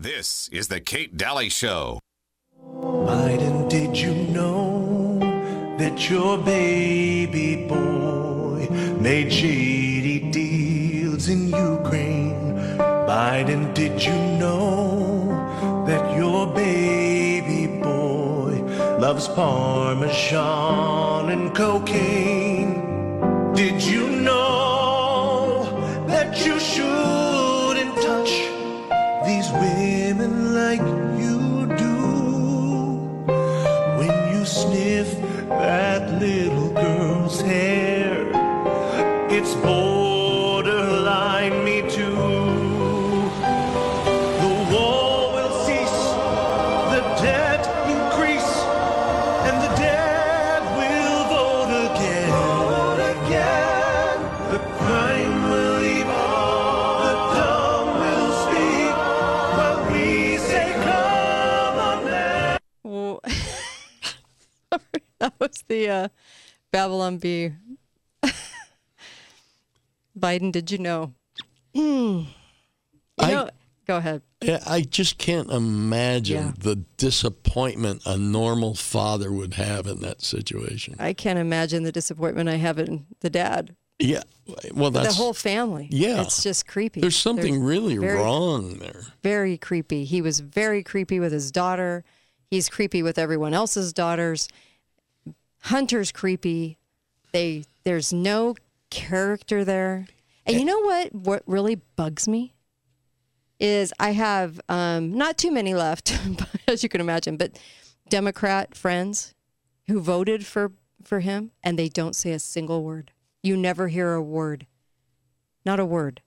This is the Kate Dalley Show. Biden, did you know that your baby boy made shady deals in Ukraine? Biden, did you know that your baby boy loves Parmesan and cocaine? Did you know that you shouldn't that the uh, Babylon Bee. Biden, did you know? Hmm. You I- know- go ahead. Yeah, I just can't imagine Yeah. the disappointment a normal father would have in that situation. I can't imagine the disappointment I have in the dad, Yeah, well, that's the whole family. Yeah. it's just creepy. there's something really very- wrong there. very creepy. He was very creepy with his daughter. He's creepy with everyone else's daughters. Hunter's creepy. They there's no character there. And you know what what really bugs me is I have um, not too many left, as you can imagine, but Democrat friends who voted for for him and they don't say a single word. You never hear a word. Not a word.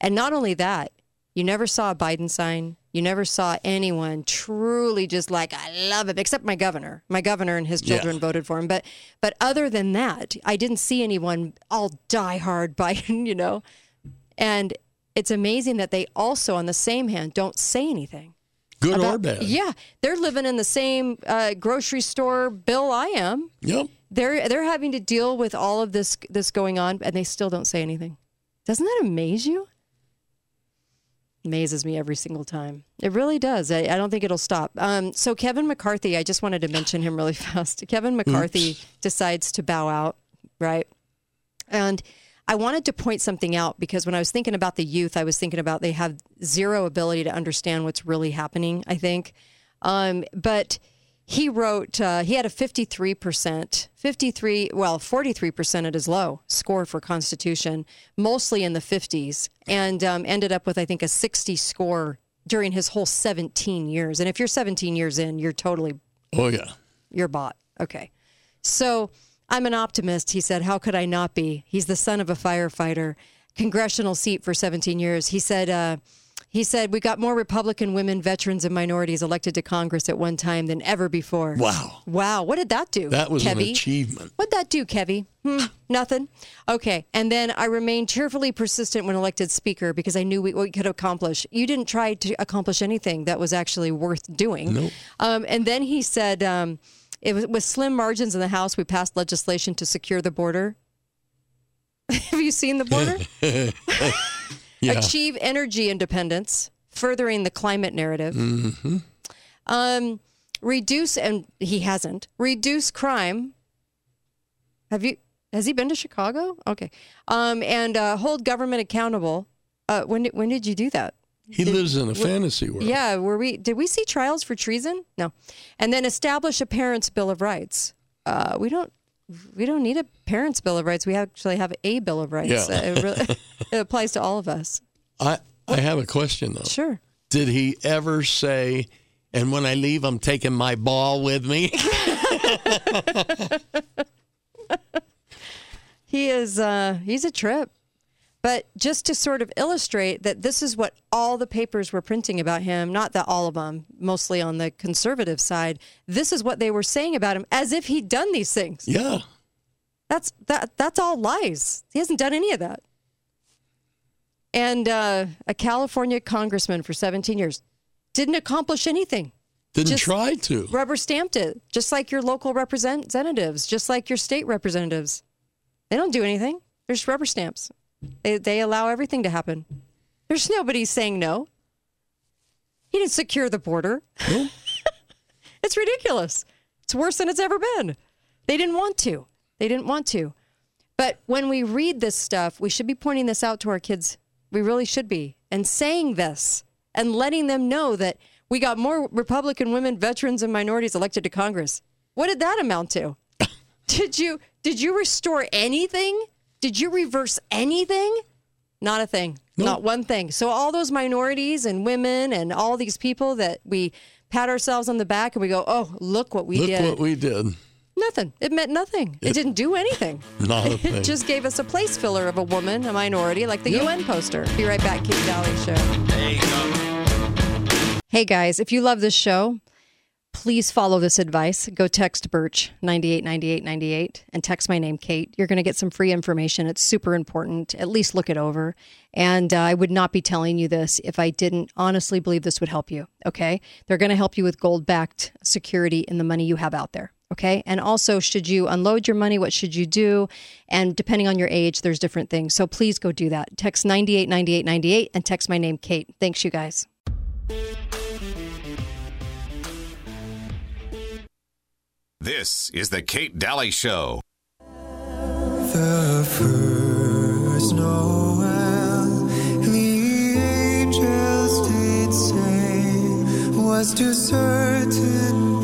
And not only that, you never saw a Biden sign. You never saw anyone truly just like I love him, except my governor. My governor and his children Yeah. voted for him. But but other than that, I didn't see anyone all diehard Biden. You know, and it's amazing that they also, on the same hand, don't say anything. Good or bad. Yeah, they're living in the same uh, grocery store bill I am. Yep. They're they're having to deal with all of this this going on, and they still don't say anything. Doesn't that amaze you? Amazes me every single time. It really does. I, I don't think it'll stop. Um, so Kevin McCarthy, I just wanted to mention him really fast. Kevin McCarthy decides to bow out, right? And I wanted to point something out because when I was thinking about the youth, I was thinking about they have zero ability to understand what's really happening, I think. Um, but he wrote, uh, he had a 53%, 53, well, 43% at his low score for Constitution, mostly in the 50s, and um, ended up with, I think, a 60 score during his whole 17 years. And if you're 17 years in, you're totally Oh yeah. you're bought. Okay. So I'm an optimist. He said, How could I not be? He's the son of a firefighter, congressional seat for 17 years. He said, uh, he said, we got more Republican women, veterans, and minorities elected to Congress at one time than ever before. Wow. Wow. What did that do? That was an achievement. What'd that do, Kevy? Hmm, nothing. Okay. And then I remained cheerfully persistent when elected speaker because I knew we, what we could accomplish. You didn't try to accomplish anything that was actually worth doing. Nope. Um, and then he said, um, it was, with slim margins in the House, we passed legislation to secure the border. Have you seen the border? Yeah. Achieve energy independence, furthering the climate narrative. Mm-hmm. Um, reduce, and he hasn't, reduce crime. Have you, has he been to Chicago? Okay. Um, and uh, hold government accountable. Uh, when, did, when did you do that? He lives in a fantasy world. Yeah, were we? Did we see trials for treason? No, and then establish a parents' bill of rights. Uh, we don't. We don't need a parents' bill of rights. We actually have a bill of rights. Yeah. It, really, it applies to all of us. I I have a question though. Sure. Did he ever say, "And when I leave, I'm taking my ball with me"? He is. Uh, he's a trip. But just to sort of illustrate that this is what all the papers were printing about him, not that all of them, mostly on the conservative side, this is what they were saying about him as if he'd done these things. yeah. That's that that's all lies. He hasn't done any of that. And uh, a California congressman for 17 years didn't accomplish anything. Didn't Just- try to. Rubber stamped it, just like your local representatives, just like your state representatives. They don't do anything. There's rubber stamps. They they allow everything to happen. There's nobody saying no. He didn't secure the border. it's ridiculous. It's worse than it's ever been. They didn't want to. They didn't want to. But when we read this stuff, we should be pointing this out to our kids. We really should be. And saying this and letting them know that we got more Republican women, veterans, and minorities elected to Congress. What did that amount to? did you did you restore anything? Did you reverse anything? Not a thing. Not one thing. So all those minorities and women and all these people that we pat ourselves on the back and we go, "Oh, look what we Look did." Look what we did. Nothing. It meant nothing. It, didn't do anything. Not a thing. It just gave us a place filler of a woman, a minority, like the UN poster. Be right back, Kate Dalley Show. Hey guys, if you love this show, please follow this advice. Go text Birch 989898 and text my name, Kate. You're going to get some free information. It's super important. At least look it over. And uh, I would not be telling you this if I didn't honestly believe this would help you. Okay. They're going to help you with gold backed security in the money you have out there. Okay. And also, should you unload your money? What should you do? And depending on your age, there's different things. So please go do that. Text 989898 and text my name, Kate. Thanks, you guys. This is the Kate Dalley Show. The first Noel, the angels did say, was to certain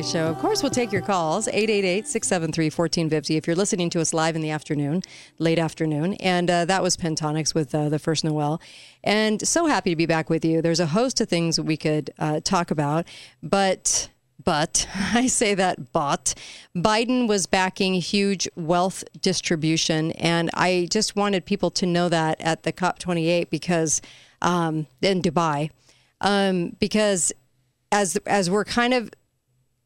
Dalley Show. Of course, we'll take your calls 888 673 1450 if you're listening to us live in the afternoon, late afternoon. And uh, that was Pentatonix with uh, the first Noel. And so happy to be back with you. There's a host of things we could uh, talk about, but. But I say that, but Biden was backing huge wealth distribution. And I just wanted people to know that at the COP28 because, um, in Dubai, um, because as, as we're kind of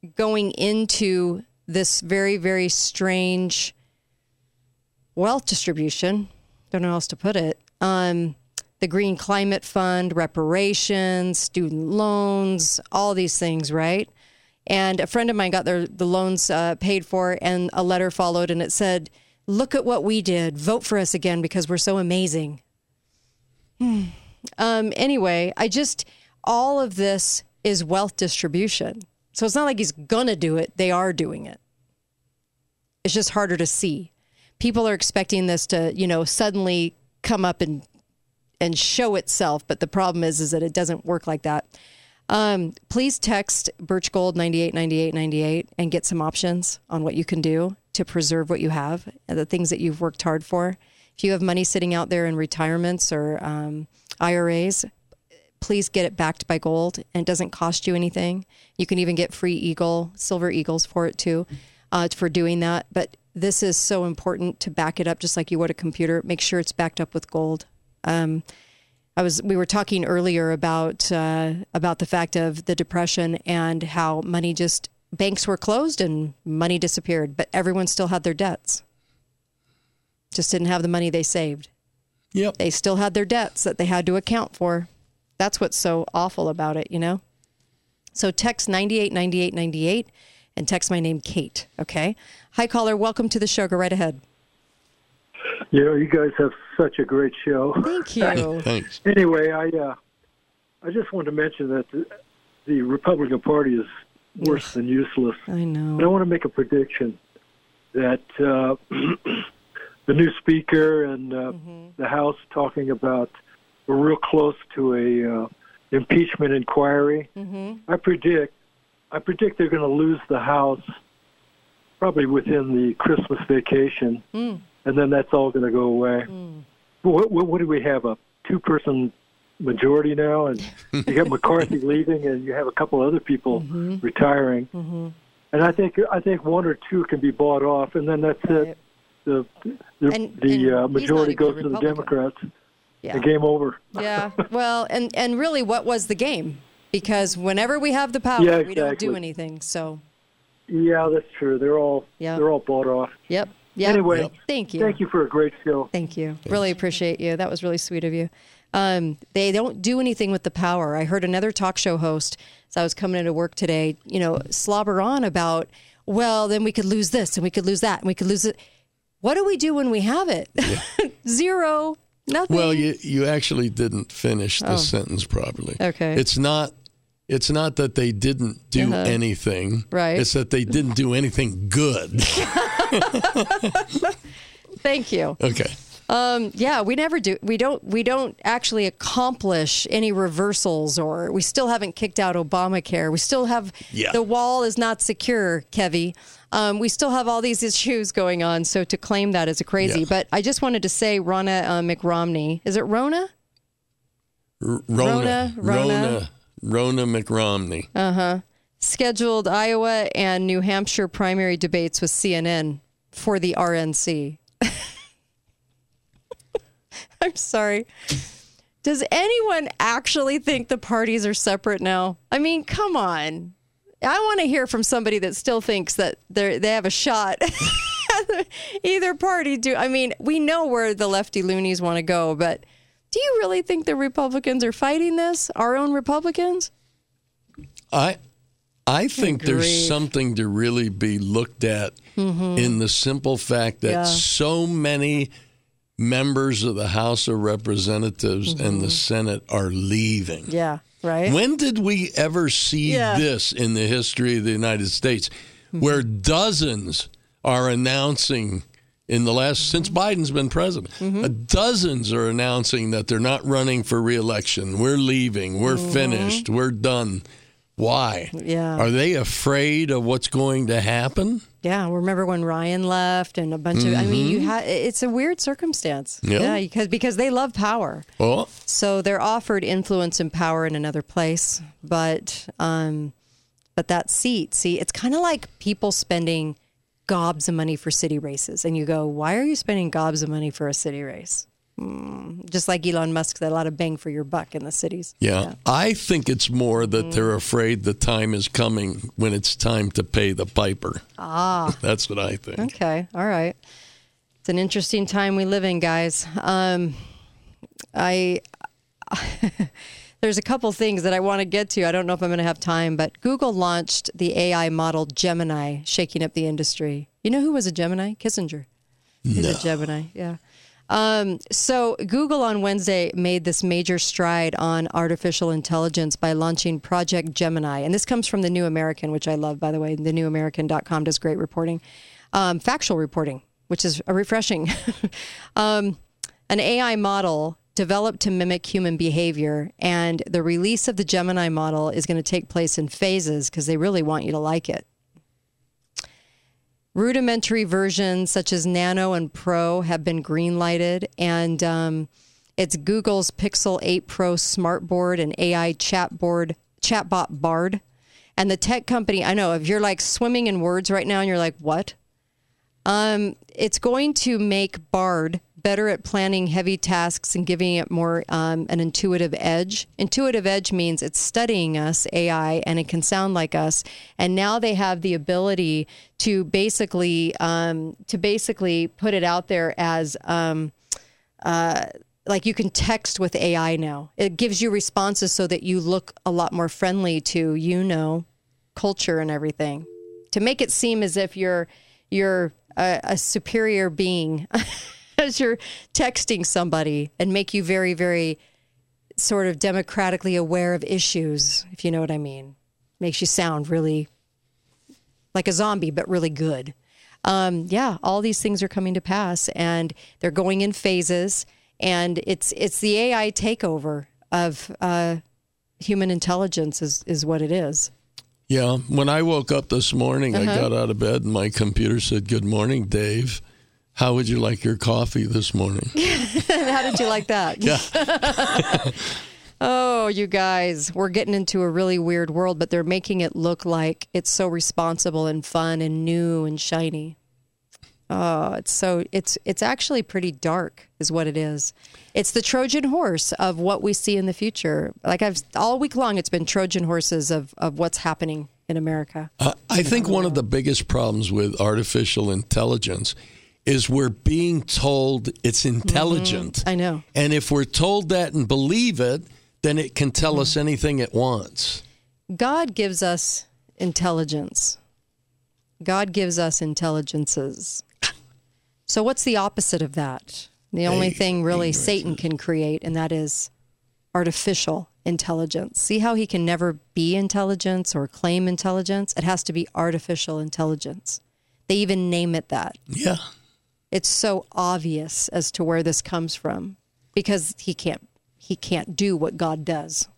going into this very, very strange wealth distribution. Don't know how else to put it. Um, the Green Climate Fund, reparations, student loans, all these things, right? And a friend of mine got their the loans uh, paid for, and a letter followed, and it said, "Look at what we did. Vote for us again because we're so amazing." Hmm. Um, anyway, I just all of this is wealth distribution. So it's not like he's gonna do it; they are doing it. It's just harder to see. People are expecting this to, you know, suddenly come up and and show itself, but the problem is is that it doesn't work like that. Um, please text Birch Gold 989898 and get some options on what you can do to preserve what you have and the things that you've worked hard for. If you have money sitting out there in retirements or um, IRAs, please get it backed by gold and it doesn't cost you anything. You can even get free eagle, silver eagles for it too, uh, for doing that. But this is so important to back it up just like you would a computer. Make sure it's backed up with gold. Um, I was we were talking earlier about uh, about the fact of the depression and how money just banks were closed and money disappeared, but everyone still had their debts. Just didn't have the money they saved Yep. they still had their debts that they had to account for. That's what's so awful about it, you know? So text 989898 and text my name Kate, okay? Hi caller, welcome to the show. Go right ahead. You know, you guys have such a great show. Thank you. Thanks. Anyway, I uh, I just wanted to mention that the, the Republican Party is worse than useless. I know. But I want to make a prediction that uh, the new speaker and uh, the House talking about we're real close to a uh, impeachment inquiry. I predict I predict they're going to lose the House probably within the Christmas vacation, and then that's all going to go away. What, what, what do we have? A two-person majority now, and you got McCarthy leaving, and you have a couple other people retiring. And I think I think one or two can be bought off, and then that's it. The the, And- the and uh, majority goes to the Democrats. Yeah. And game over. Yeah. Well, and and really what was the game? Because whenever we have the power, Yeah, we don't do anything. So, Yeah, that's true. They're all Yeah. they're all bought off. yep. Yep. Anyway, Yep. Thank you. Thank you for a great show. Thank you. Really appreciate you. That was really sweet of you. Um, they don't do anything with the power. I heard another talk show host as I was coming into work today, you know, slobber on about, well, then we could lose this and we could lose that and we could lose it. What do we do when we have it? Zero. Nothing. Well, you you actually didn't finish the sentence properly. Oh. Okay. It's not it's not that they didn't do Uh-huh. anything. Right. It's that they didn't do anything good. Thank you. Okay. Um, yeah, we never do. We don't. We don't actually accomplish any reversals, or we still haven't kicked out Obamacare. We still have Yeah. the wall is not secure, Kevy. Um, we still have all these issues going on. So to claim that is a crazy. Yeah. But I just wanted to say, Rona uh, McRomney. Is it Rona? R- Rona, Rona, Rona. Rona, McRomney. scheduled Iowa and New Hampshire primary debates with CNN for the RNC. I'm sorry. Does anyone actually think the parties are separate now? I mean, come on. I want to hear from somebody that still thinks that they they have a shot. Either party do. I mean, we know where the lefty loonies want to go, but do you really think the Republicans are fighting this? Our own Republicans? I I think there's something to really be looked at in the simple fact that Mm-hmm. Yeah. so many members of the House of Representatives and the Senate are leaving. Mm-hmm. Yeah, right? When did we ever see Yeah. this in the history of the United States where dozens are announcing in the last since Biden's been president uh, dozens are announcing that they're not running for reelection. We're leaving. We're finished. We're done why Yeah. are they afraid of what's going to happen Yeah, remember when Ryan left and a bunch of I mean, you had it's a weird circumstance. Mm-hmm. Yeah. because because they love power. well So they're offered influence and power in another place, but um but that seat, see, it's kind of like people spending gobs of money for city races and you go, "Why are you spending gobs of money for a city race?" Hmm, just like Elon Musk said, a lot of bang for your buck in the cities. yeah, I think it's more that they're afraid the time is coming when it's time to pay the piper ah that's what I think Okay, all right. It's an interesting time we live in, guys. Um, I there's a couple things that I want to get to. I don't know if I'm going to have time, but Google launched the AI model Gemini, shaking up the industry. You know who was a Gemini? Kissinger. He's a Gemini. Yeah. Um, so Google on Wednesday made this major stride on artificial intelligence by launching Project Gemini. And this comes from the New American, which I love, by the way. The newamerican.com does great reporting, um, factual reporting, which is refreshing. um, an AI model developed to mimic human behavior. And the release of the Gemini model is going to take place in phases because they really want you to like it. Rudimentary versions such as Nano and Pro have been green lighted, and um, it's Google's Pixel 8 Pro smartboard and AI chatboard chatbot Bard. And the tech company, I know if you're like swimming in words right now and you're like, what? Um, it's going to make Bard better at planning heavy tasks and giving it more um, an intuitive edge. Intuitive edge means it's studying us, AI, and it can sound like us. And now they have the ability to basically um, to basically put it out there as. Um, uh, like you can text with AI now. It gives you responses so that you look a lot more friendly to you know culture and everything. To make it seem as if you're you're a, a superior being as you're texting somebody and make you very very sort of democratically aware of issues, if you know what I mean. Makes you sound really like a zombie, but really good. Um, yeah, all these things are coming to pass, and they're going in phases. And it's it's the AI takeover of uh, human intelligence is is what it is. Yeah. When I woke up this morning, Uh-huh. I got out of bed and my computer said, Good morning, Dave. How would you like your coffee this morning? How did you like that? Yeah. Oh, you guys, we're getting into a really weird world, but they're making it look like it's so responsible and fun and new and shiny. Oh, it's so it's it's actually pretty dark, is what it is. It's the Trojan horse of what we see in the future. Like I've all week long, it's been Trojan horses of of what's happening in America. Uh, I think one of the biggest problems with artificial intelligence is we're being told it's mm-hmm. intelligent. I know. And if we're told that and believe it, then it can tell us mm-hmm. anything it wants. God gives us intelligence. God gives us intelligences. So, what's the opposite of that? The only Hey, thing really Satan can create, and that is artificial intelligence. See how he can never be intelligence or claim intelligence? It has to be artificial intelligence. They even name it that. Yeah. It's so obvious as to where this comes from because he can't he can't do what God does.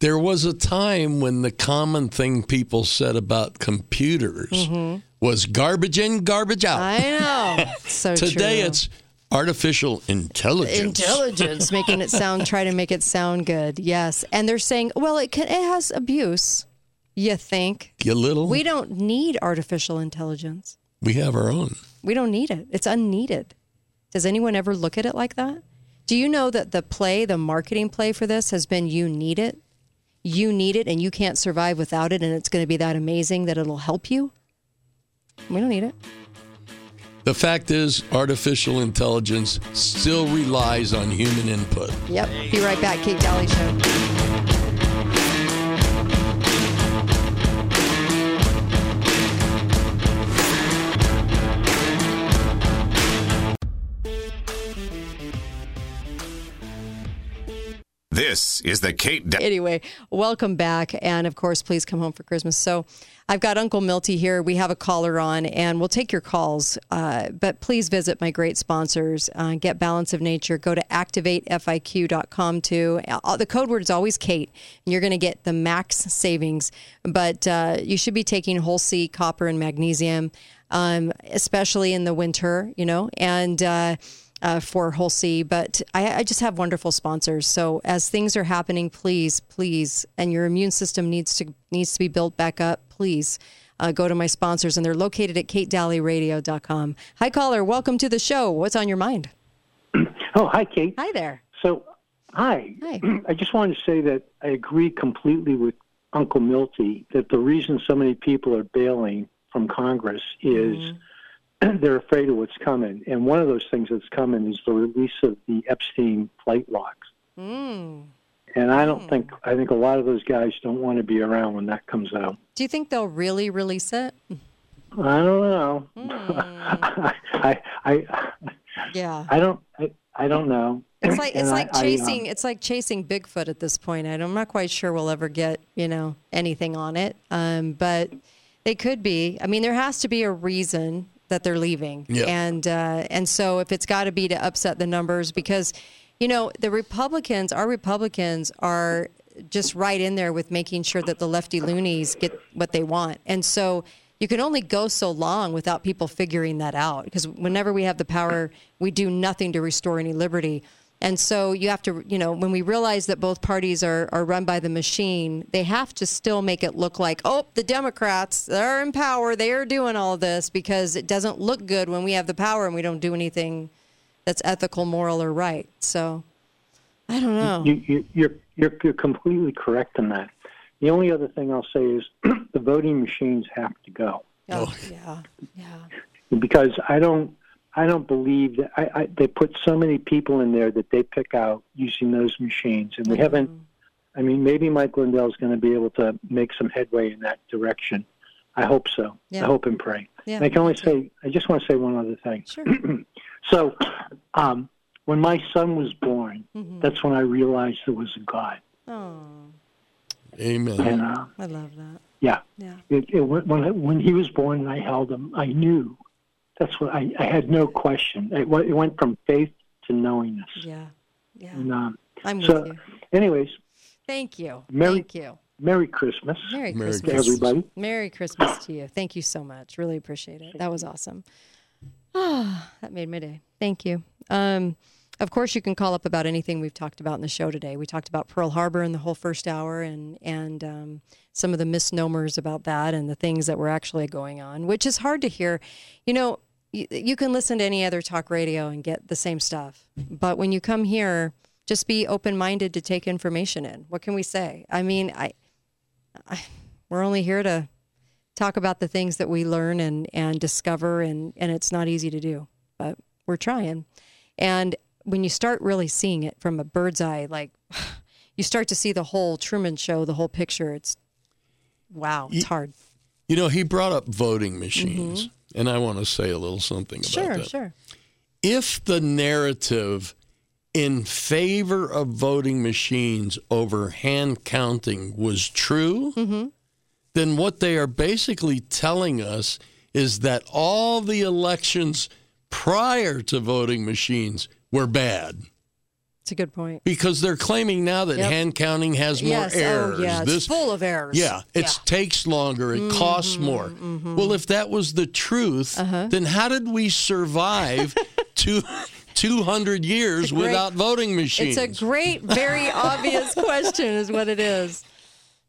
There was a time when the common thing people said about computers was garbage in, garbage out. Mm-hmm. I know. so Today true. it's artificial intelligence. intelligence making it sound try to make it sound good yes and they're saying well it can, it has abuse you think You little. we don't need artificial intelligence we have our own. we don't need it. It's unneeded. Does anyone ever look at it like that? Do you know that the play the marketing play for this has been you need it? You need it and you can't survive without it and it's going to be that amazing that it'll help you? We don't need it. The fact is, artificial intelligence still relies on human input. yep. Be right back. Kate Dalley show This is the Kate Dalley anyway, welcome back. And of course, please come home for Christmas. So I've got Uncle Milty here. We have a caller on, and we'll take your calls. Uh, but please visit my great sponsors. Uh, get Balance of Nature. Go to activatefiq.com too. Uh, the code word is always Kate, and you're going to get the max savings. But uh, you should be taking whole C, copper, and magnesium, um, especially in the winter, you know, and. Uh, for Whole C, but I, I just have wonderful sponsors. So as things are happening, please, please, and your immune system needs to needs to be built back up. Please uh, go to my sponsors, and they're located at katedalleyradio.com. Hi, caller. Welcome to the show. What's on your mind? Oh, hi, Kate. Hi there. So, hi. Hi. I just wanted to say that I agree completely with Uncle Milty that the reason so many people are bailing from Congress is they're afraid of what's coming. And one of those things that's coming is the release of the Epstein flight logs. And I don't think I think a lot of those guys don't want to be around when that comes out. Do you think they'll really release it? I don't know. I, I Yeah. I don't I, I don't know. It's like it's And I- like I, um, chasing it's like chasing Bigfoot at this point. I- I'm not quite sure we'll ever get you know anything on it, um, but they could be. I mean, there has to be a reason that they're leaving, Yeah. and uh, and so if it's got to be to upset the numbers, because you know the Republicans, our Republicans are just right in there with making sure that the lefty loonies get what they want, and so you can only go so long without people figuring that out because whenever we have the power, we do nothing to restore any liberty. And so you have to, you know, when we realize that both parties are, are run by the machine, they have to still make it look like, oh, the Democrats, they're in power, they are doing all this because it doesn't look good when we have the power and we don't do anything that's ethical, moral, or right. So I don't know. You, you, you're, you're you're completely correct in that. The only other thing I'll say is the voting machines have to go oh, yeah, yeah. because I don't I don't believe that I, I they put so many people in there that they pick out using those machines, and we haven't. I mean, maybe Mike Lindell is going to be able to make some headway in that direction. I hope so. Yeah. I hope and pray. Yeah, and I can only me too. say I just want to say one other thing. Sure. So, um, when my son was born, Mm-hmm. that's when I realized there was a God. Oh, Amen. And uh, I love that. yeah, Yeah. it, it, when when he was born and I held him, I knew. That's what I, I had no question. It, went- it went from faith to knowingness. Yeah. Yeah. And, um, I'm with so, you. anyways, Thank you. Merry- Thank you. Merry Christmas Merry Merry Christmas. to everybody. Merry Christmas to you. Thank you so much. Really appreciate it. That was awesome. Ah, that made my day. Thank you. Um, of course, you can call up about anything we've talked about in the show today. We talked about Pearl Harbor in the whole first hour, and and um, some of the misnomers about that, and the things that were actually going on, which is hard to hear. You know, you, you can listen to any other talk radio and get the same stuff, but when you come here, just be open minded to take information in. What can we say? I mean, I we're only here to talk about the things that we learn and, and discover and, and it's not easy to do but we're trying and when you start really seeing it from a bird's eye like you start to see the whole truman show the whole picture it's wow it's hard You know, he brought up voting machines. Mm-hmm. And I want to say a little something about Sure, that. sure. Sure. If the narrative in favor of voting machines over hand counting was true, Mm-hmm. then what they are basically telling us is that all the elections prior to voting machines were bad. It's a good point. Because they're claiming now that Yep. hand counting has more yes. errors. Oh, yeah. It's This- full of errors. yeah, it takes longer. It costs mm-hmm, more. Mm-hmm. Well, if that was the truth, uh-huh. then how did we survive two, 200 years great- without voting machines? It's a great, very obvious question, is what it is,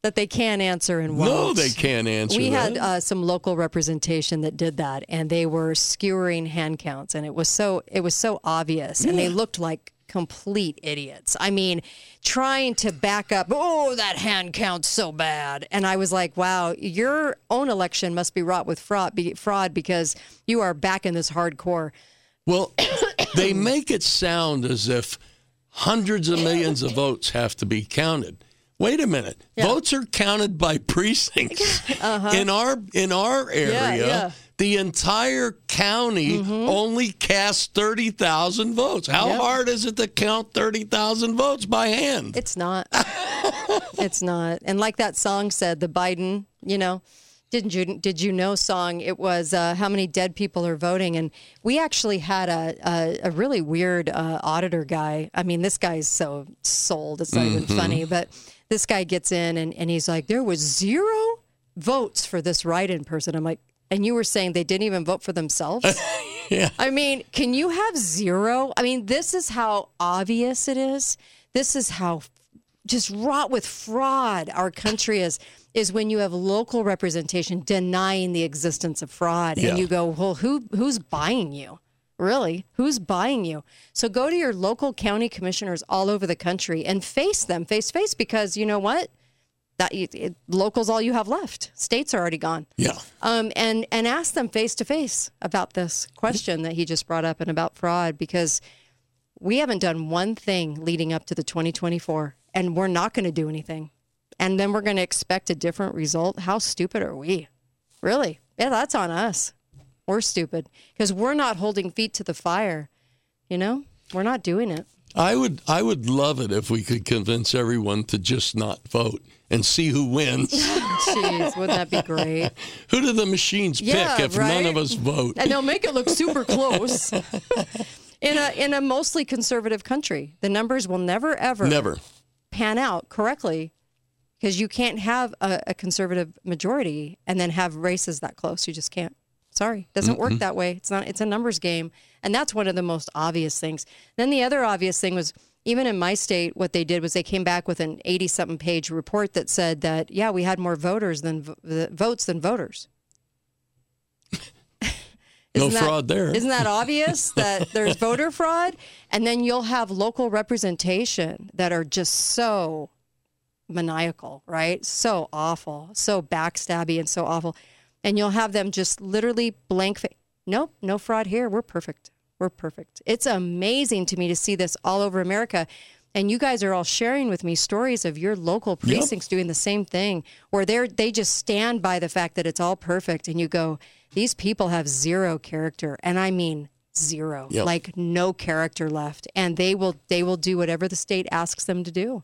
that they can't answer and won't. no, they can't answer We that. had uh, some local representation that did that, and they were skewering hand counts, and it was so it was so obvious, and they looked like complete idiots. I mean, trying to back up, oh, that hand count's so bad, and I was like, wow, your own election must be wrought with fraud, be, fraud because you are back in this hardcore. Well, they make it sound as if hundreds of millions of votes have to be counted. Wait a minute. Votes are counted by precincts. In our in our area, Uh-huh. yeah. The entire county only cast 30,000 votes. How Yep. hard is it to count 30,000 votes by hand? It's not. it's not. And like that song said, the Biden, you know, didn't you did you know song? It was uh, how many dead people are voting, and we actually had a a, a really weird uh, auditor guy. I mean, this guy's so sold; it's not even funny. But this guy gets in and, and he's like, there was zero votes for this write-in person. I'm like, and you were saying they didn't even vote for themselves. yeah. I mean, can you have zero? I mean, this is how obvious it is. This is how just wrought with fraud our country is is when you have local representation denying the existence of fraud Yeah. and you go, "Well, who who's buying you?" Really? Who's buying you? So go to your local county commissioners all over the country and face them face to face because you know what? That it, it, locals all you have left. States are already gone. Yeah. um, and and ask them face to face about this question that he just brought up and about fraud because we haven't done one thing leading up to the 2024 and we're not going to do anything. And then we're going to expect a different result. How stupid are we? Really? Yeah that's on us. We're stupid because we're not holding feet to the fire you know? We're not doing it I would I would love it if we could convince everyone to just not vote and see who wins. jeez wouldn't that be great who do the machines Yeah, pick if none of us vote? and they'll make it look super close. In a in a mostly conservative country, the numbers will never ever Never. pan out correctly because you can't have a, a conservative majority and then have races that close. You just can't. Sorry, doesn't work mm-hmm. that way. It's not. It's a numbers game, and that's one of the most obvious things. Then the other obvious thing was even in my state, what they did was they came back with an eighty-something page report that said that yeah, we had more voters than vo- votes than voters. No that- fraud there. Isn't that obvious that there's voter fraud? And then you'll have local representation that are just so maniacal, right? So awful, so backstabby, and so awful. And you'll have them just literally blank. Fa- nope, no fraud here. We're perfect. We're perfect. It's amazing to me to see this all over America. And you guys are all sharing with me stories of your local precincts doing the same thing, where they're they just stand by the fact that it's all perfect, and you go, these people have zero character, and I mean zero, Yep. like no character left, and they will they will do whatever the state asks them to do.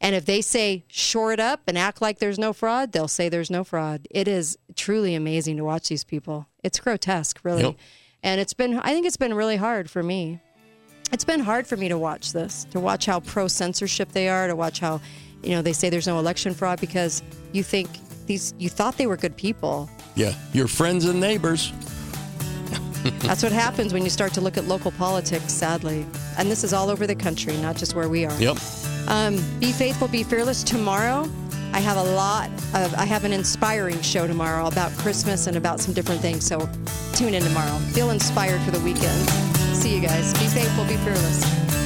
And if they say shore it up and act like there's no fraud, they'll say there's no fraud. It is truly amazing to watch these people. It's grotesque, really. Yep. And it's been I think it's been really hard for me. It's been hard for me to watch this, to watch how pro censorship they are, to watch how, you know, they say there's no election fraud because you think these you thought they were good people. Yeah, your friends and neighbors. That's what happens when you start to look at local politics, sadly. And this is all over the country, not just where we are. Yep. Um, be faithful, be fearless. Tomorrow, I have a lot of, I have an inspiring show tomorrow about Christmas and about some different things. So tune in tomorrow. Feel inspired for the weekend. See you guys. Be faithful, be fearless.